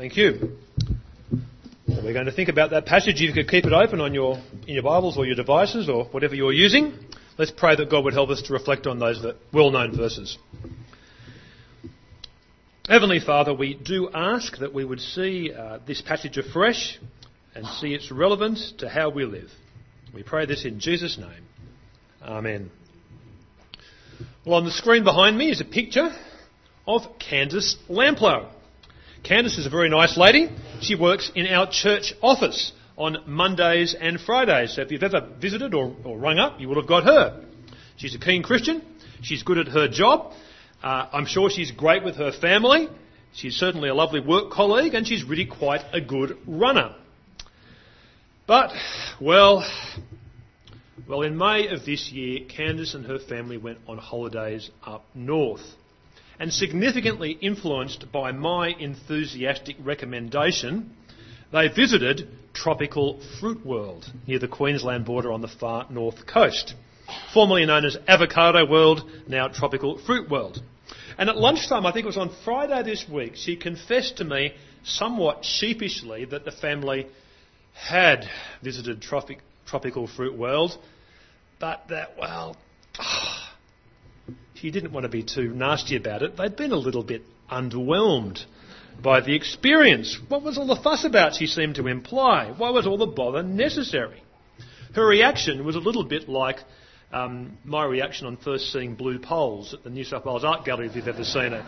Thank you. We're going to think about that passage. You could keep it open on your, in your Bibles or your devices or whatever you're using. Let's pray that God would help us to reflect on those well-known verses. Heavenly Father, we do ask that we would see uh, this passage afresh and see its relevance to how we live. We pray this in Jesus' name. Amen. Well, on the screen behind me is a picture of Candace Lamplow. Candace is a very nice lady. She works in our church office on Mondays and Fridays. So if you've ever visited or, or rung up, you would have got her. She's a keen Christian. She's good at her job. Uh, I'm sure she's great with her family. She's certainly a lovely work colleague and she's really quite a good runner. But, well, well, in May of this year, Candace and her family went on holidays up north and significantly influenced by my enthusiastic recommendation, they visited Tropical Fruit World near the Queensland border on the far north coast. Formerly known as Avocado World, now Tropical Fruit World. And at lunchtime, I think it was on Friday this week, she confessed to me somewhat sheepishly that the family had visited tropic, Tropical Fruit World, but that, well, she didn't want to be too nasty about it. They'd been a little bit underwhelmed by the experience. What was all the fuss about, she seemed to imply? Why was all the bother necessary? Her reaction was a little bit like um, my reaction on first seeing blue poles at the New South Wales Art Gallery, if you've ever seen it.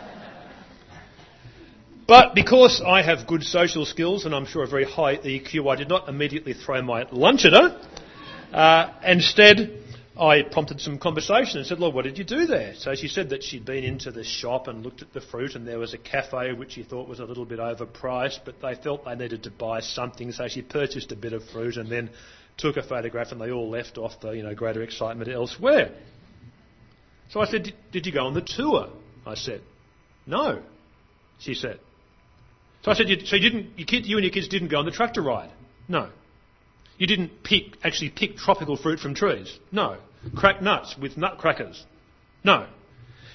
But because I have good social skills and I'm sure a very high EQ, I did not immediately throw my lunch at her. Uh, instead, I prompted some conversation and said, Lord, what did you do there? So she said that she'd been into the shop and looked at the fruit, and there was a cafe which she thought was a little bit overpriced, but they felt they needed to buy something, so she purchased a bit of fruit and then took a photograph, and they all left off the you know greater excitement elsewhere. So I said, Did you go on the tour? I said, No, she said. So I said, So you, didn't, you, you and your kids didn't go on the tractor ride? No. You didn't pick, actually pick tropical fruit from trees. No. Crack nuts with nutcrackers. No.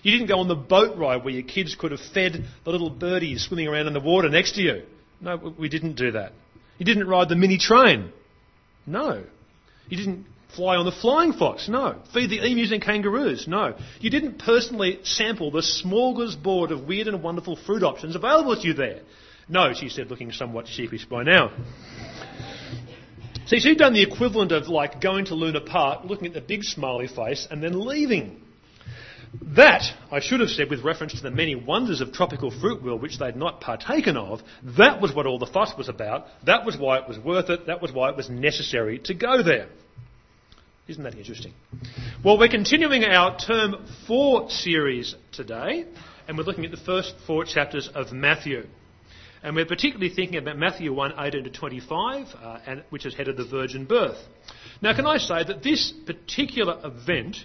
You didn't go on the boat ride where your kids could have fed the little birdies swimming around in the water next to you. No, we didn't do that. You didn't ride the mini train. No. You didn't fly on the flying fox. No. Feed the emus and kangaroos. No. You didn't personally sample the smorgasbord of weird and wonderful fruit options available to you there. No, she said, looking somewhat sheepish by now. See, she'd done the equivalent of like going to Luna Park, looking at the big smiley face, and then leaving. That, I should have said with reference to the many wonders of tropical fruit world which they'd not partaken of, that was what all the fuss was about. That was why it was worth it. That was why it was necessary to go there. Isn't that interesting? Well, we're continuing our Term 4 series today, and we're looking at the first four chapters of Matthew. And we're particularly thinking about Matthew 1 18 to 25, uh, and, which is headed the virgin birth. Now, can I say that this particular event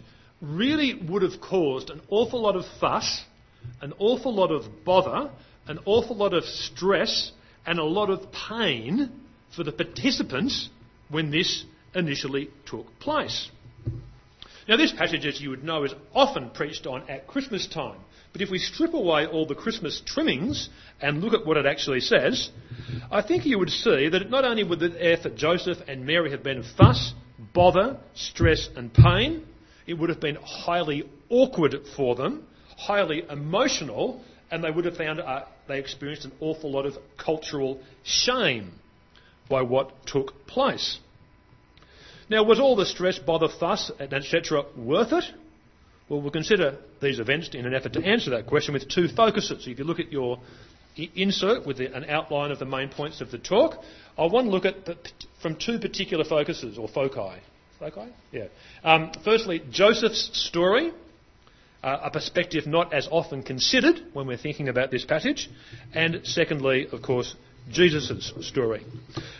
really would have caused an awful lot of fuss, an awful lot of bother, an awful lot of stress, and a lot of pain for the participants when this initially took place. Now, this passage, as you would know, is often preached on at Christmas time. But if we strip away all the Christmas trimmings and look at what it actually says, I think you would see that not only would the for Joseph and Mary have been fuss, bother, stress, and pain, it would have been highly awkward for them, highly emotional, and they would have found uh, they experienced an awful lot of cultural shame by what took place. Now, was all the stress, bother, fuss, etc., worth it? Well, we'll consider these events in an effort to answer that question with two focuses. If you look at your insert with an outline of the main points of the talk, I want to look at the, from two particular focuses or foci. Foci? Yeah. Um, firstly, Joseph's story, uh, a perspective not as often considered when we're thinking about this passage, and secondly, of course, Jesus' story.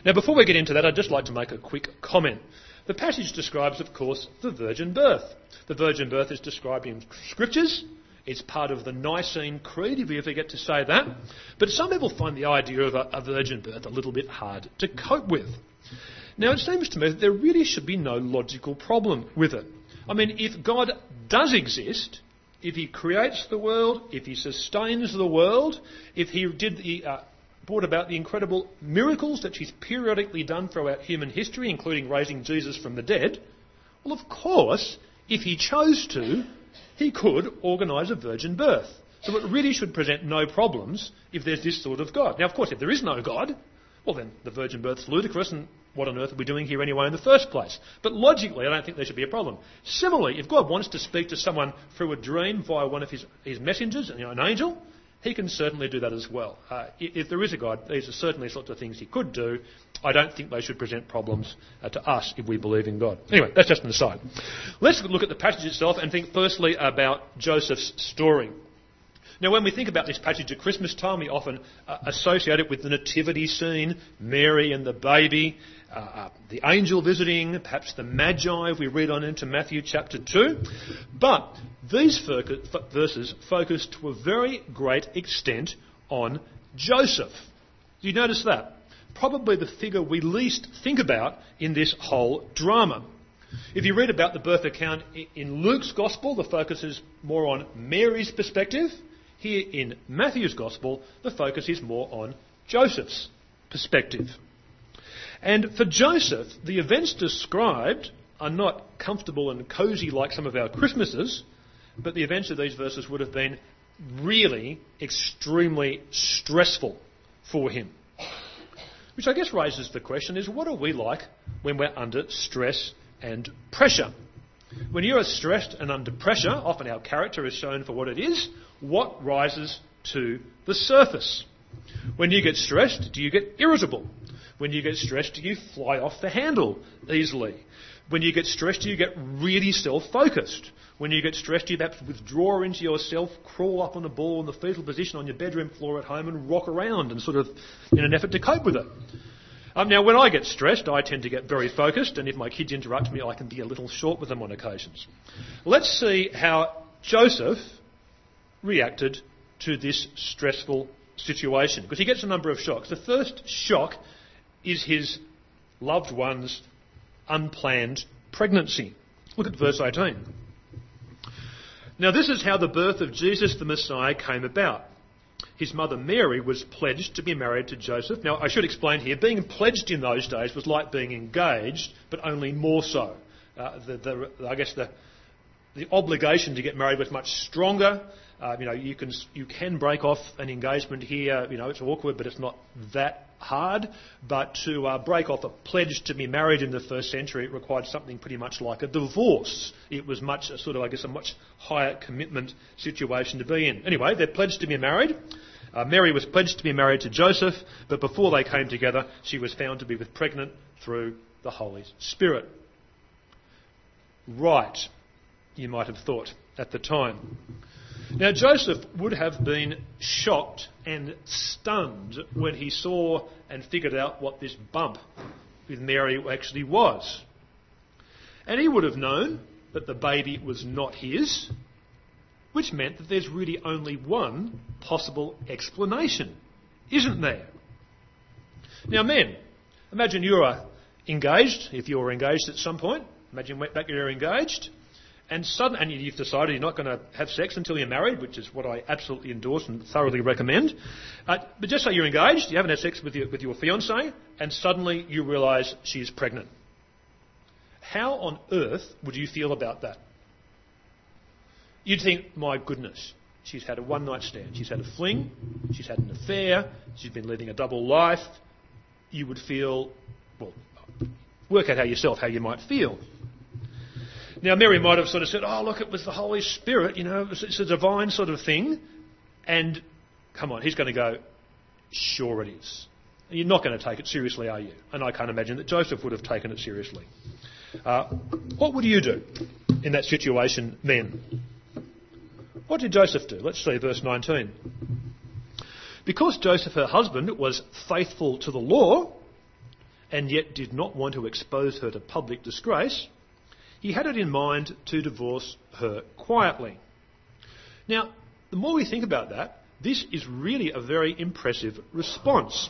Now, before we get into that, I'd just like to make a quick comment. The passage describes, of course, the virgin birth. The virgin birth is described in scriptures. It's part of the Nicene Creed, if you ever get to say that. But some people find the idea of a, a virgin birth a little bit hard to cope with. Now, it seems to me that there really should be no logical problem with it. I mean, if God does exist, if He creates the world, if He sustains the world, if He did the, uh, brought about the incredible miracles that she's periodically done throughout human history, including raising Jesus from the dead, well, of course, if he chose to, he could organise a virgin birth. So it really should present no problems if there's this sort of God. Now, of course, if there is no God, well, then the virgin birth's ludicrous, and what on earth are we doing here anyway in the first place? But logically, I don't think there should be a problem. Similarly, if God wants to speak to someone through a dream via one of his, his messengers, you know, an angel, he can certainly do that as well. Uh, if there is a God, these are certainly sorts of things he could do. I don't think they should present problems uh, to us if we believe in God. Anyway, that's just an aside. Let's look at the passage itself and think firstly about Joseph's story. Now, when we think about this passage at Christmas time, we often uh, associate it with the nativity scene, Mary and the baby, uh, uh, the angel visiting, perhaps the Magi, if we read on into Matthew chapter 2. But these verses focus to a very great extent on Joseph. Do you notice that? Probably the figure we least think about in this whole drama. If you read about the birth account in Luke's Gospel, the focus is more on Mary's perspective. Here in Matthew's Gospel, the focus is more on Joseph's perspective. And for Joseph, the events described are not comfortable and cosy like some of our Christmases, but the events of these verses would have been really extremely stressful for him. Which I guess raises the question is what are we like when we're under stress and pressure? When you are stressed and under pressure, often our character is shown for what it is, what rises to the surface? When you get stressed, do you get irritable? When you get stressed, do you fly off the handle easily? When you get stressed, you get really self focused? When you get stressed, you perhaps withdraw into yourself, crawl up on a ball in the fetal position on your bedroom floor at home and rock around and sort of in an effort to cope with it? Um, now, when I get stressed, I tend to get very focused, and if my kids interrupt me, I can be a little short with them on occasions. Let's see how Joseph reacted to this stressful situation because he gets a number of shocks. The first shock is his loved one's unplanned pregnancy. Look at verse 18. Now, this is how the birth of Jesus the Messiah came about. His mother Mary was pledged to be married to Joseph. Now, I should explain here being pledged in those days was like being engaged, but only more so. Uh, the, the, I guess the, the obligation to get married was much stronger. Uh, you know, you can you can break off an engagement here. You know, it's awkward, but it's not that hard. But to uh, break off a pledge to be married in the first century, it required something pretty much like a divorce. It was much a sort of, I guess, a much higher commitment situation to be in. Anyway, they're pledged to be married. Uh, Mary was pledged to be married to Joseph, but before they came together, she was found to be with pregnant through the Holy Spirit. Right, you might have thought at the time. Now, Joseph would have been shocked and stunned when he saw and figured out what this bump with Mary actually was. And he would have known that the baby was not his, which meant that there's really only one possible explanation, isn't there? Now, men, imagine you're engaged, if you were engaged at some point, imagine back you're engaged, and suddenly, and you've decided you're not going to have sex until you're married, which is what I absolutely endorse and thoroughly recommend. Uh, but just say you're engaged, you haven't had sex with your, with your fiancée, and suddenly you realise she's pregnant. How on earth would you feel about that? You'd think, my goodness, she's had a one night stand, she's had a fling, she's had an affair, she's been living a double life. You would feel, well, work out how yourself how you might feel. Now, Mary might have sort of said, oh, look, it was the Holy Spirit, you know, it's a divine sort of thing. And come on, he's going to go, sure it is. You're not going to take it seriously, are you? And I can't imagine that Joseph would have taken it seriously. Uh, what would you do in that situation, men? What did Joseph do? Let's see verse 19. Because Joseph, her husband, was faithful to the law and yet did not want to expose her to public disgrace, he had it in mind to divorce her quietly. Now, the more we think about that, this is really a very impressive response.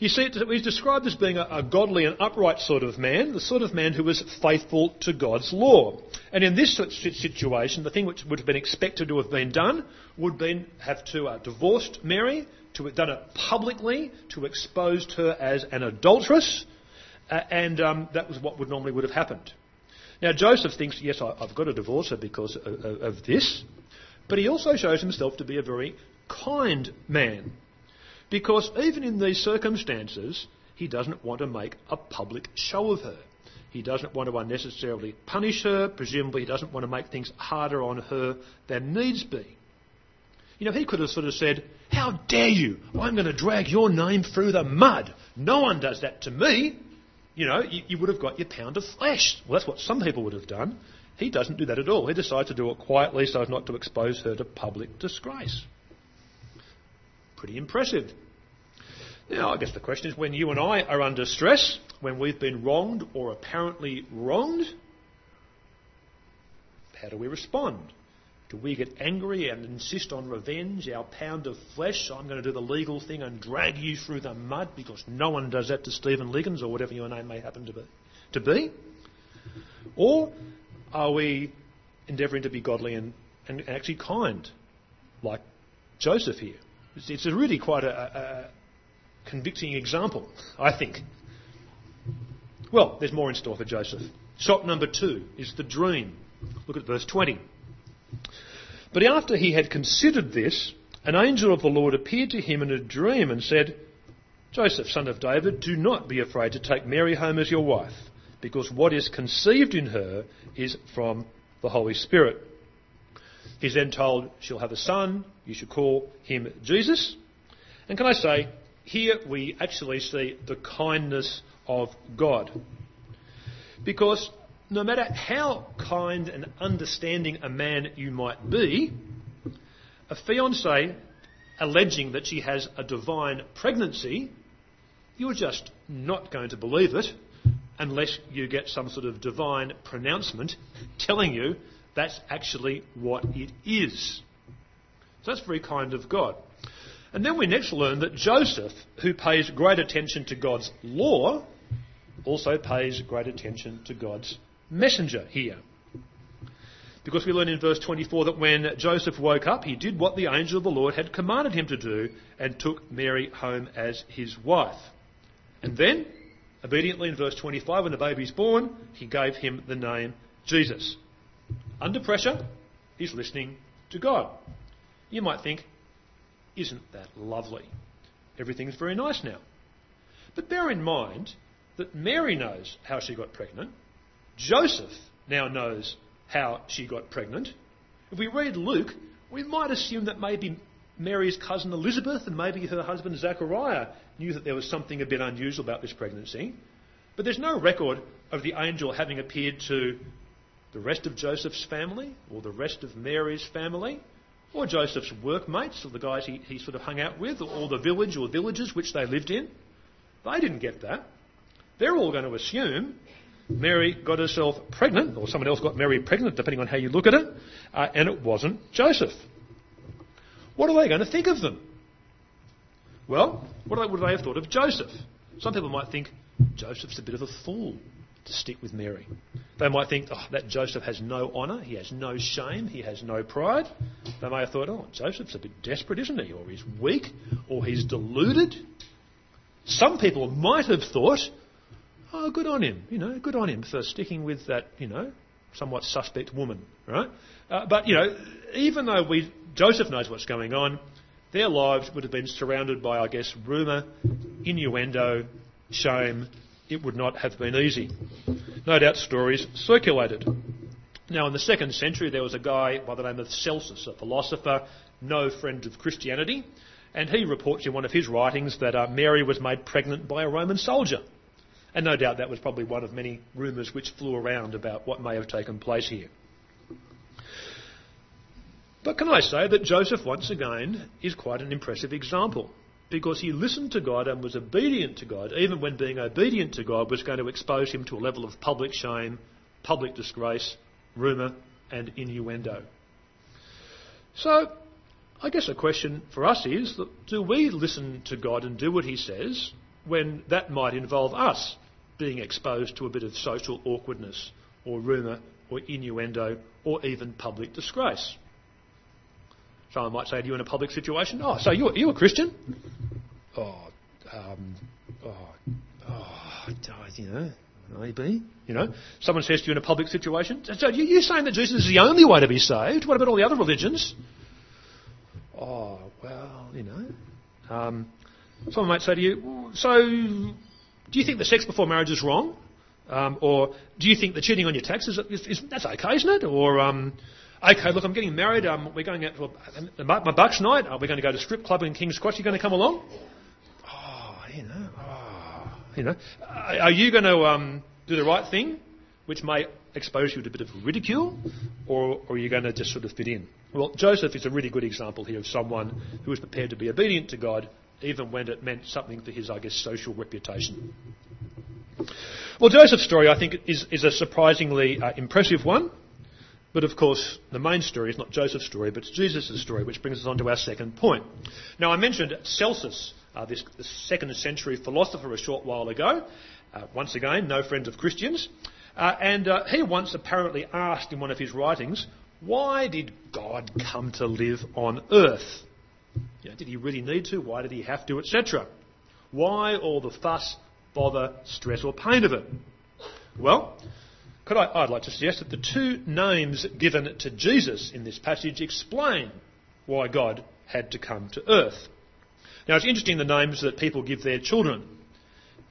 You see, he's described as being a, godly and upright sort of man, the sort of man who was faithful to God's law. And in this situation, the thing which would have been expected to have been done would been have to uh, divorced Mary, to have done it publicly, to exposed her as an adulteress, uh, and um, that was what would normally would have happened. Now Joseph thinks, yes, I, have got to divorce her because of, of, of this, but he also shows himself to be a very kind man. Because even in these circumstances, he doesn't want to make a public show of her. He doesn't want to unnecessarily punish her. Presumably, he doesn't want to make things harder on her than needs be. You know, he could have sort of said, How dare you? I'm going to drag your name through the mud. No one does that to me. You know, you, you would have got your pound of flesh. Well, that's what some people would have done. He doesn't do that at all. He decides to do it quietly so as not to expose her to public disgrace. Pretty impressive. Now, I guess the question is when you and I are under stress, when we've been wronged or apparently wronged, how do we respond? Do we get angry and insist on revenge, our pound of flesh? I'm going to do the legal thing and drag you through the mud because no one does that to Stephen Liggins or whatever your name may happen to be. To be? Or are we endeavouring to be godly and, and actually kind, like Joseph here? It's, it's really quite a, a convicting example, I think. Well, there's more in store for Joseph. Shock number two is the dream. Look at verse 20. But after he had considered this, an angel of the Lord appeared to him in a dream and said, Joseph, son of David, do not be afraid to take Mary home as your wife, because what is conceived in her is from the Holy Spirit. He's then told she'll have a son, you should call him Jesus. And can I say, here we actually see the kindness of God. Because no matter how kind and understanding a man you might be, a fiancée alleging that she has a divine pregnancy, you're just not going to believe it unless you get some sort of divine pronouncement telling you that's actually what it is. So that's very kind of God. And then we next learn that Joseph, who pays great attention to God's law, also pays great attention to God's messenger here. Because we learn in verse 24 that when Joseph woke up, he did what the angel of the Lord had commanded him to do and took Mary home as his wife. And then, obediently in verse 25, when the baby's born, he gave him the name Jesus. Under pressure, he's listening to God. You might think, isn't that lovely? Everything's very nice now. But bear in mind that Mary knows how she got pregnant, Joseph now knows how she got pregnant. If we read Luke, we might assume that maybe Mary's cousin Elizabeth and maybe her husband Zachariah knew that there was something a bit unusual about this pregnancy. But there's no record of the angel having appeared to the rest of Joseph's family or the rest of Mary's family or Joseph's workmates or the guys he, he sort of hung out with or the village or villages which they lived in. They didn't get that. They're all going to assume Mary got herself pregnant, or someone else got Mary pregnant, depending on how you look at it, uh, and it wasn't Joseph. What are they going to think of them? Well, what would they have thought of Joseph? Some people might think Joseph's a bit of a fool to stick with Mary. They might think oh, that Joseph has no honour, he has no shame, he has no pride. They may have thought, oh, Joseph's a bit desperate, isn't he? Or he's weak, or he's deluded. Some people might have thought, oh, good on him, you know, good on him for sticking with that, you know, somewhat suspect woman, right? Uh, but, you know, even though we, Joseph knows what's going on, their lives would have been surrounded by, I guess, rumour, innuendo, shame. It would not have been easy. No doubt stories circulated. Now, in the second century, there was a guy by the name of Celsus, a philosopher, no friend of Christianity, and he reports in one of his writings that uh, Mary was made pregnant by a Roman soldier. And no doubt that was probably one of many rumours which flew around about what may have taken place here. But can I say that Joseph, once again, is quite an impressive example because he listened to God and was obedient to God, even when being obedient to God was going to expose him to a level of public shame, public disgrace, rumour, and innuendo. So, I guess a question for us is do we listen to God and do what he says, when that might involve us being exposed to a bit of social awkwardness or rumour or innuendo or even public disgrace. Someone might say to you in a public situation, Oh, so you're, you're a Christian? Oh, um, oh, oh, you know, maybe. You know, someone says to you in a public situation, So you're saying that Jesus is the only way to be saved? What about all the other religions? Oh, well, you know. Um, someone might say to you, So do you think the sex before marriage is wrong? Um, or do you think the cheating on your taxes is, is that's okay, isn't it? Or um, okay, look, I'm getting married. Um, we're going out for my bucks night. Are we going to go to strip club in King's Cross? Are you going to come along? Oh, you know, oh, you know, are you going to um, do the right thing, which may expose you to a bit of ridicule, or, or are you going to just sort of fit in? Well, Joseph is a really good example here of someone who was prepared to be obedient to God, even when it meant something for his, I guess, social reputation. Well, Joseph's story, I think, is, is a surprisingly uh, impressive one. But of course, the main story is not Joseph's story, but it's Jesus' story, which brings us on to our second point. Now, I mentioned Celsus, uh, this, this, second century philosopher, a short while ago. Uh, once again, no friends of Christians. Uh, and uh, he once apparently asked in one of his writings, why did God come to live on earth? You know, did he really need to? Why did he have to? Etc. Why all the fuss, bother, stress, or pain of it? Well, could I, I'd like to suggest that the two names given to Jesus in this passage explain why God had to come to earth. Now, it's interesting the names that people give their children.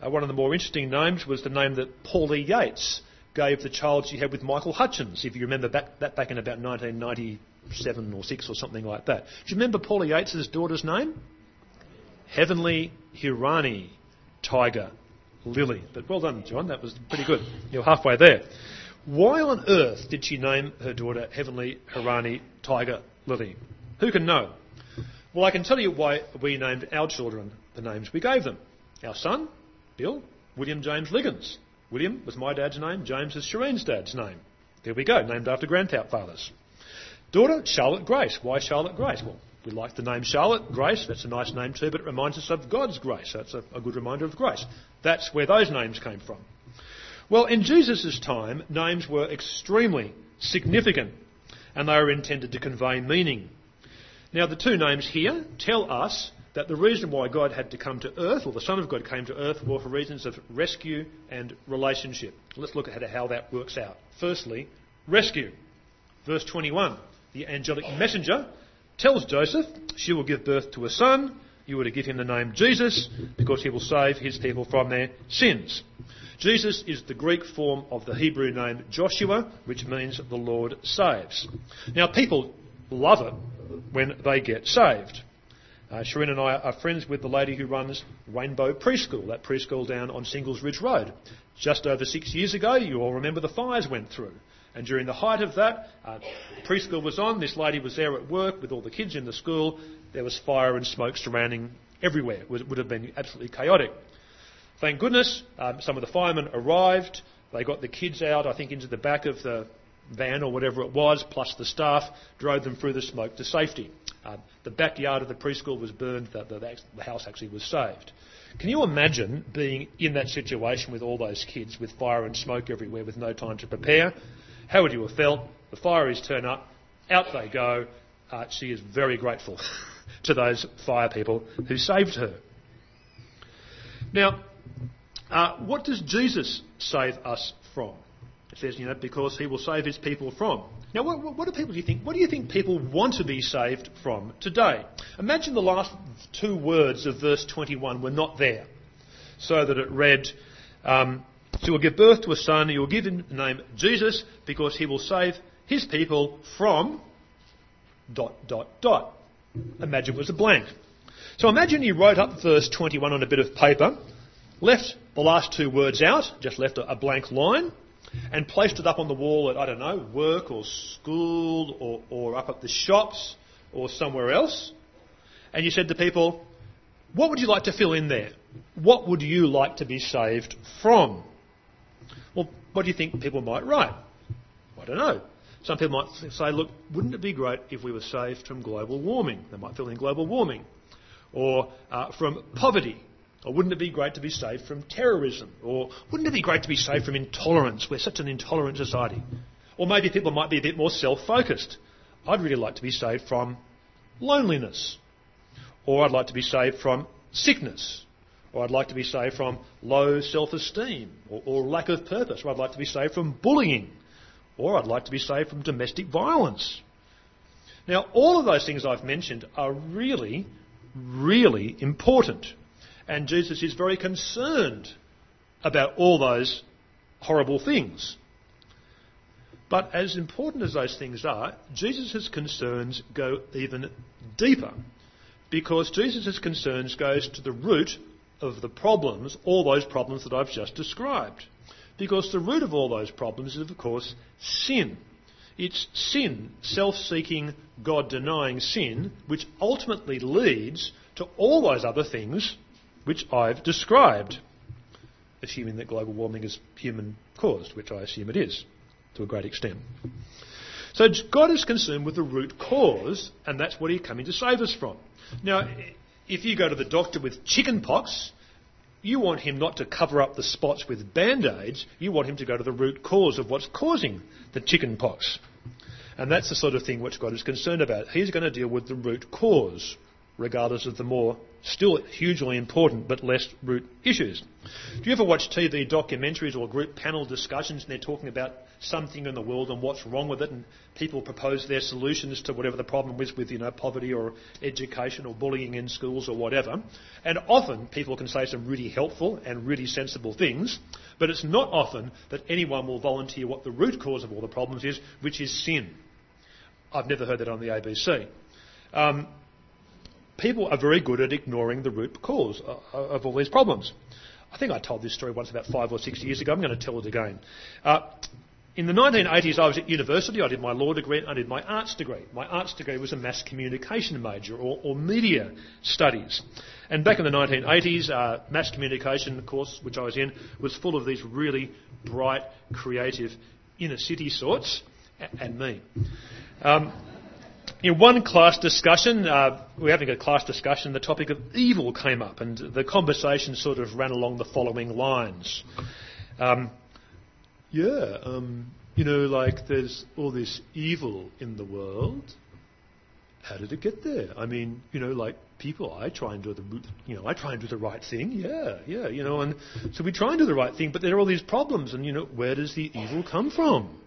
Uh, one of the more interesting names was the name that Paula Yates gave the child she had with Michael Hutchence, if you remember back, that back in about 1997 or 6 or something like that. Do you remember Paula Yates' daughter's name? Heavenly Hiraani Tiger Lily. But well done, John, that was pretty good. You're halfway there. Why on earth did she name her daughter Heavenly Hiraani Tiger Lily? Who can know? Well, I can tell you why we named our children the names we gave them. Our son, Bill, William James Liggins. William was my dad's name, James is Shireen's dad's name. There we go, named after grandfathers. Daughter, Charlotte Grace. Why Charlotte Grace? Well, we like the name Charlotte, Grace, that's a nice name too, but it reminds us of God's grace. It's a, a good reminder of grace. That's where those names came from. Well, in Jesus' time, names were extremely significant and they were intended to convey meaning. Now, the two names here tell us that the reason why God had to come to earth, or the Son of God came to earth, were for reasons of rescue and relationship. Let's look at how that works out. Firstly, rescue. Verse 21 The angelic messenger tells Joseph, She will give birth to a son. You are to give him the name Jesus, because he will save his people from their sins. Jesus is the Greek form of the Hebrew name Joshua, which means the Lord saves. Now, people love it when they get saved. Uh, Shireen and I are friends with the lady who runs Rainbow Preschool, that preschool down on Singles Ridge Road. Just over six years ago, you all remember the fires went through. And during the height of that, uh, preschool was on. This lady was there at work with all the kids in the school. There was fire and smoke surrounding everywhere. It would, have been absolutely chaotic. Thank goodness, um, some of the firemen arrived. They got the kids out, I think, into the back of the van or whatever it was, plus the staff drove them through the smoke to safety. Uh, the backyard of the preschool was burned, the, the, the, house actually was saved. Can you imagine being in that situation with all those kids with fire and smoke everywhere with no time to prepare? How would you have felt? The fireys turn up, out they go. Uh, she is very grateful to those fire people who saved her. Now, uh, what does Jesus save us from? It says, you know, because he will save his people from. Now, what, what, do people do you think? What do you think people want to be saved from today? Imagine the last two words of verse 21 were not there, so that it read, um, "She will give birth to a son. You will give him the name Jesus, because he will save his people from." Dot dot dot. Imagine it was a blank. So imagine you wrote up verse 21 on a bit of paper, left the last two words out, just left a, a blank line and placed it up on the wall at, I don't know, work or school or, or up at the shops or somewhere else. And you said to people, what would you like to fill in there? What would you like to be saved from? What do you think people might write? I don't know. Some people might say, look, wouldn't it be great if we were saved from global warming? They might fill in global warming. Or uh, from poverty, Or wouldn't it be great to be saved from terrorism? Or wouldn't it be great to be saved from intolerance? We're such an intolerant society. Or maybe people might be a bit more self focused. I'd really like to be saved from loneliness. Or I'd like to be saved from sickness. Or I'd like to be saved from low self esteem or, or, lack of purpose. Or I'd like to be saved from bullying. Or I'd like to be saved from domestic violence. Now, all of those things I've mentioned are really, really important. And Jesus is very concerned about all those horrible things. But as important as those things are, Jesus' concerns go even deeper. Because Jesus' concerns goes to the root of the problems, all those problems that I've just described. Because the root of all those problems is, of course, sin. It's sin, self seeking, God denying sin, which ultimately leads to all those other things which I've described, assuming that global warming is human caused, which I assume it is to a great extent. So God is concerned with the root cause, and that's what He's coming to save us from. Now, if you go to the doctor with chicken pox, you want him not to cover up the spots with band aids, you want him to go to the root cause of what's causing the chicken pox. And that's the sort of thing which God is concerned about. He's going to deal with the root cause regardless of the more still hugely important but less root issues. Do you ever watch TV documentaries or group panel discussions and they're talking about something in the world and what's wrong with it and people propose their solutions to whatever the problem is with you know poverty or education or bullying in schools or whatever. And often people can say some really helpful and really sensible things, but it's not often that anyone will volunteer what the root cause of all the problems is, which is sin. I've never heard that on the ABC. Um, people are very good at ignoring the root cause of all these problems. I think I told this story once about five or six years ago. I'm going to tell it again. Uh, in the 1980s, I was at university. I did my law degree and I did my arts degree. My arts degree was a mass communication major or, or media studies. And back in the 1980s, uh, mass communication course, which I was in, was full of these really bright, creative, inner city sorts, and me. Um, in one class discussion, uh, we were having a class discussion, the topic of evil came up, and the conversation sort of ran along the following lines. Um, yeah, um, you know, like there's all this evil in the world. How did it get there? I mean, you know, like people, I try and do the, you know, I try and do the right thing. Yeah, yeah, you know, and so we try and do the right thing, but there are all these problems, and you know, where does the evil come from?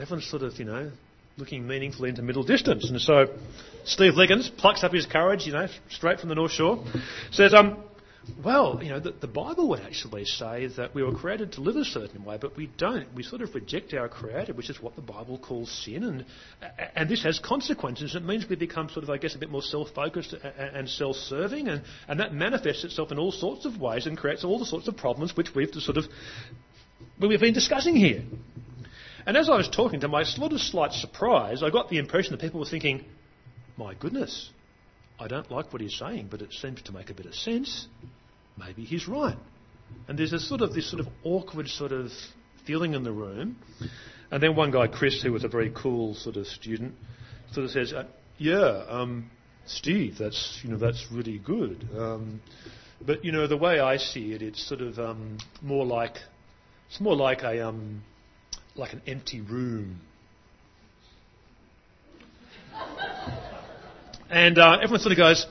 Everyone's sort of, you know, looking meaningfully into middle distance. And so Steve Liggins plucks up his courage, you know, straight from the North Shore, says, um, well, you know, the, the, Bible would actually say that we were created to live a certain way, but we don't. We sort of reject our Creator, which is what the Bible calls sin, and and this has consequences. It means we become sort of, I guess, a bit more self-focused and self-serving, and, and that manifests itself in all sorts of ways and creates all the sorts of problems which we've sort of we've been discussing here. And as I was talking, to my sort of slight surprise, I got the impression that people were thinking, my goodness, I don't like what he's saying, but it seems to make a bit of sense. Maybe he's right. And there's a sort of this sort of awkward sort of feeling in the room. And then one guy, Chris, who was a very cool sort of student, sort of says, uh, "Yeah, um, Steve, that's you know that's really good. Um, but you know the way I see it, it's sort of um, more like it's more like a um, like an empty room. and uh, everyone sort of goes,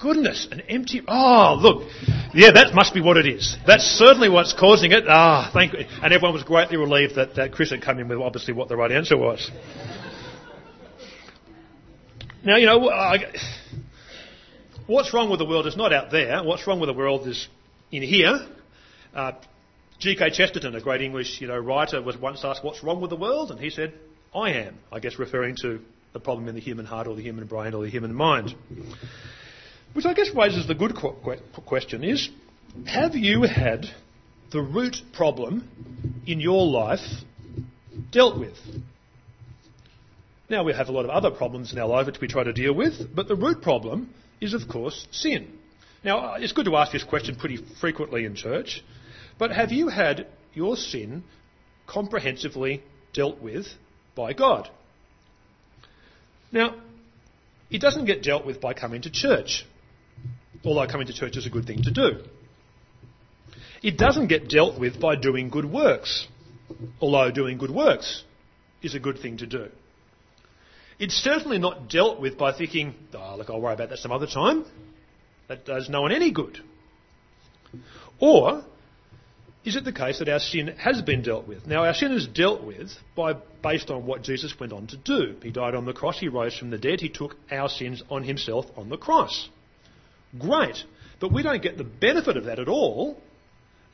goodness, an empty. Oh, look. Yeah, that must be what it is. That's certainly what's causing it. Ah, thank. And everyone was greatly relieved that, that Chris had come in with obviously what the right answer was. now, you know, I, what's wrong with the world is not out there. What's wrong with the world is in here. Uh, G.K. Chesterton, a great English you know, writer, was once asked, What's wrong with the world? And he said, I am. I guess referring to the problem in the human heart or the human brain or the human mind. Which I guess raises the good question is have you had the root problem in your life dealt with? Now, we have a lot of other problems in our life which we try to deal with, but the root problem is, of course, sin. Now, uh, it's good to ask this question pretty frequently in church. But have you had your sin comprehensively dealt with by God? Now, it doesn't get dealt with by coming to church. Although coming to church is a good thing to do. It doesn't get dealt with by doing good works, although doing good works is a good thing to do. It's certainly not dealt with by thinking, oh, look, I'll worry about that some other time. That does no one any good. Or is it the case that our sin has been dealt with? Now, our sin is dealt with by, based on what Jesus went on to do. He died on the cross, he rose from the dead, he took our sins on himself on the cross. Great. But we don't get the benefit of that at all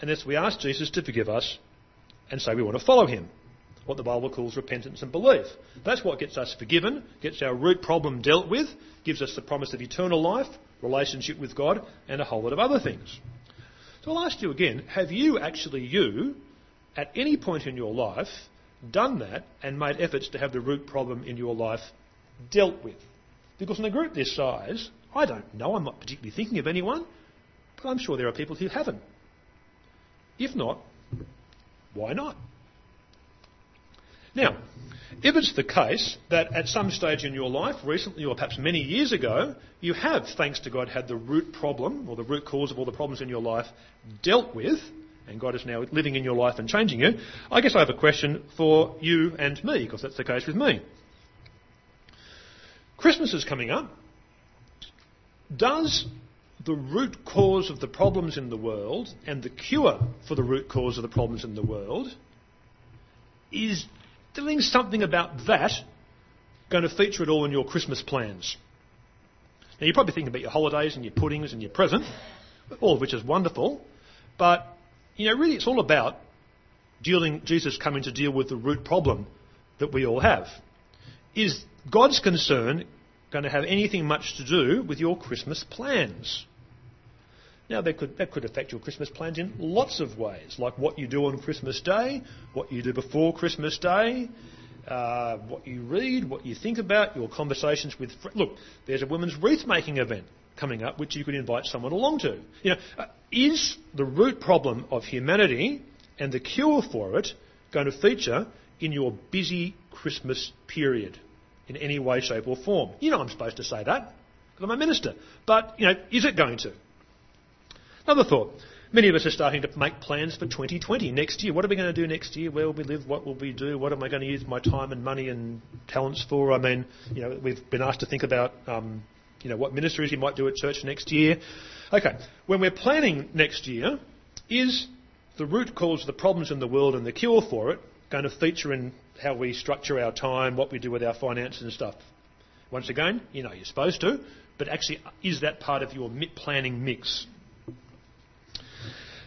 unless we ask Jesus to forgive us and say we want to follow him. What the Bible calls repentance and belief. That's what gets us forgiven, gets our root problem dealt with, gives us the promise of eternal life, relationship with God, and a whole lot of other things. So I'll ask you again have you actually, you, at any point in your life, done that and made efforts to have the root problem in your life dealt with? Because in a group this size, I don't know, I'm not particularly thinking of anyone, but I'm sure there are people who haven't. If not, why not? Now, if it's the case that at some stage in your life, recently or perhaps many years ago, you have, thanks to God, had the root problem or the root cause of all the problems in your life dealt with, and God is now living in your life and changing you, I guess I have a question for you and me, because that's the case with me. Christmas is coming up. Does the root cause of the problems in the world and the cure for the root cause of the problems in the world is doing something about that going to feature at all in your Christmas plans? Now, you're probably thinking about your holidays and your puddings and your present, all of which is wonderful, but, you know, really it's all about dealing, Jesus coming to deal with the root problem that we all have. Is God's concern going to have anything much to do with your Christmas plans? Now, that could, that could affect your Christmas plans in lots of ways, like what you do on Christmas Day, what you do before Christmas Day, uh, what you read, what you think about, your conversations with. Fr- Look, there's a women's wreath making event coming up which you could invite someone along to. You know, uh, is the root problem of humanity and the cure for it going to feature in your busy Christmas period in any way, shape, or form? You know I'm supposed to say that because I'm a minister, but you know, is it going to? Another thought. Many of us are starting to make plans for 2020, next year. What are we going to do next year? Where will we live? What will we do? What am I going to use my time and money and talents for? I mean, you know, we've been asked to think about, um, you know, what ministries you might do at church next year. Okay, when we're planning next year, is the root cause of the problems in the world and the cure for it going to feature in how we structure our time, what we do with our finances and stuff? Once again, you know, you're supposed to, but actually, is that part of your planning mix?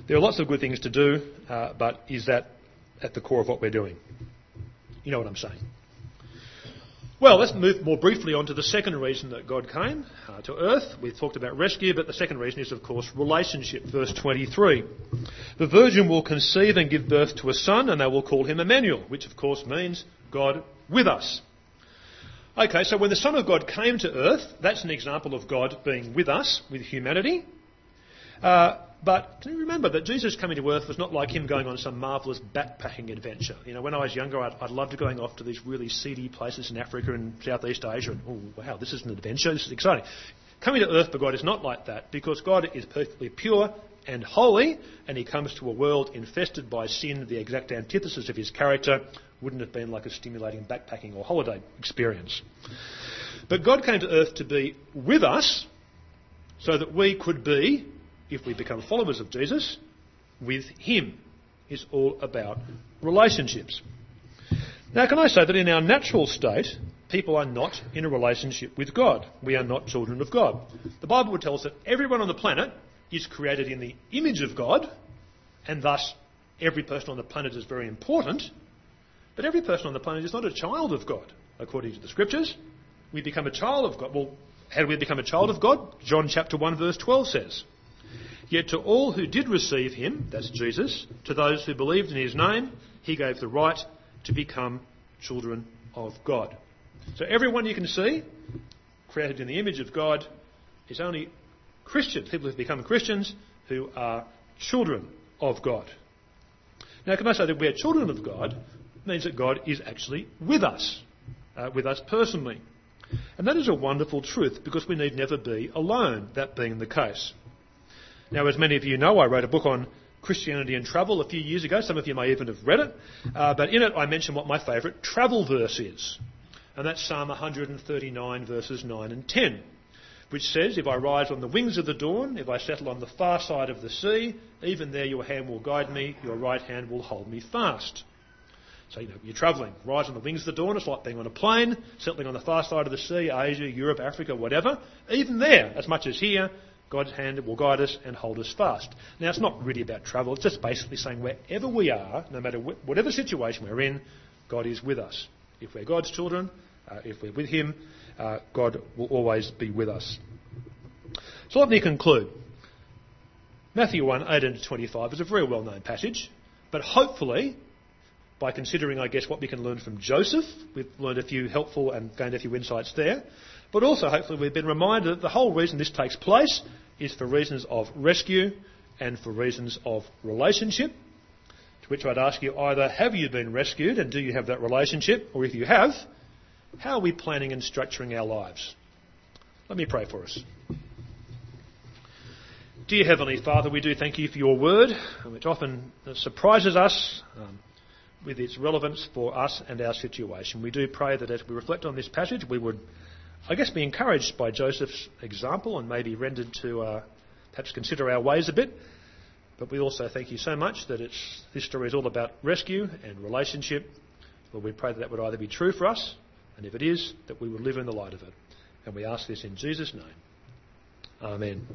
There are lots of good things to do, uh, but is that at the core of what we're doing? You know what I'm saying. Well, let's move more briefly on to the second reason that God came uh, to earth. We've talked about rescue, but the second reason is, of course, relationship. Verse 23. The virgin will conceive and give birth to a son, and they will call him Emmanuel, which, of course, means God with us. Okay, so when the Son of God came to earth, that's an example of God being with us, with humanity. Uh, but do you remember that Jesus coming to earth was not like him going on some marvellous backpacking adventure? You know, when I was younger, I'd, I'd love to going off to these really seedy places in Africa and Southeast Asia, and oh wow, this is an adventure. This is exciting. Coming to earth for God is not like that because God is perfectly pure and holy, and He comes to a world infested by sin, the exact antithesis of His character. Wouldn't have been like a stimulating backpacking or holiday experience. But God came to earth to be with us so that we could be if we become followers of Jesus, with Him is all about relationships. Now, can I say that in our natural state, people are not in a relationship with God. We are not children of God. The Bible would tell us that everyone on the planet is created in the image of God, and thus every person on the planet is very important. But every person on the planet is not a child of God, according to the Scriptures. We become a child of God. Well, how do we become a child of God? John chapter 1 verse 12 says, Yet to all who did receive him, that's Jesus, to those who believed in his name, he gave the right to become children of God. So everyone you can see, created in the image of God, is only Christians, people who've become Christians, who are children of God. Now, can I say that we are children of God means that God is actually with us, uh, with us personally. And that is a wonderful truth because we need never be alone, that being the case. Now, as many of you know, I wrote a book on Christianity and travel a few years ago. Some of you may even have read it. Uh, but in it, I mentioned what my favourite travel verse is. And that's Psalm 139, verses 9 and 10, which says, If I rise on the wings of the dawn, if I settle on the far side of the sea, even there your hand will guide me, your right hand will hold me fast. So, you know, you're travelling, rise on the wings of the dawn, it's like being on a plane, settling on the far side of the sea, Asia, Europe, Africa, whatever. Even there, as much as here, God's hand will guide us and hold us fast. Now, it's not really about travel, it's just basically saying wherever we are, no matter wh- whatever situation we're in, God is with us. If we're God's children, uh, if we're with Him, uh, God will always be with us. So let me conclude. Matthew 1 18 to 25 is a very well known passage, but hopefully, by considering, I guess, what we can learn from Joseph, we've learned a few helpful and gained a few insights there. But also, hopefully, we've been reminded that the whole reason this takes place is for reasons of rescue and for reasons of relationship. To which I'd ask you either have you been rescued and do you have that relationship? Or if you have, how are we planning and structuring our lives? Let me pray for us. Dear Heavenly Father, we do thank you for your word, which often surprises us um, with its relevance for us and our situation. We do pray that as we reflect on this passage, we would, I guess, be encouraged by Joseph's example and maybe rendered to uh, perhaps consider our ways a bit. But we also thank you so much that it's, this story is all about rescue and relationship. Lord, we pray that that would either be true for us and if it is, that we would live in the light of it. And we ask this in Jesus' name. Amen.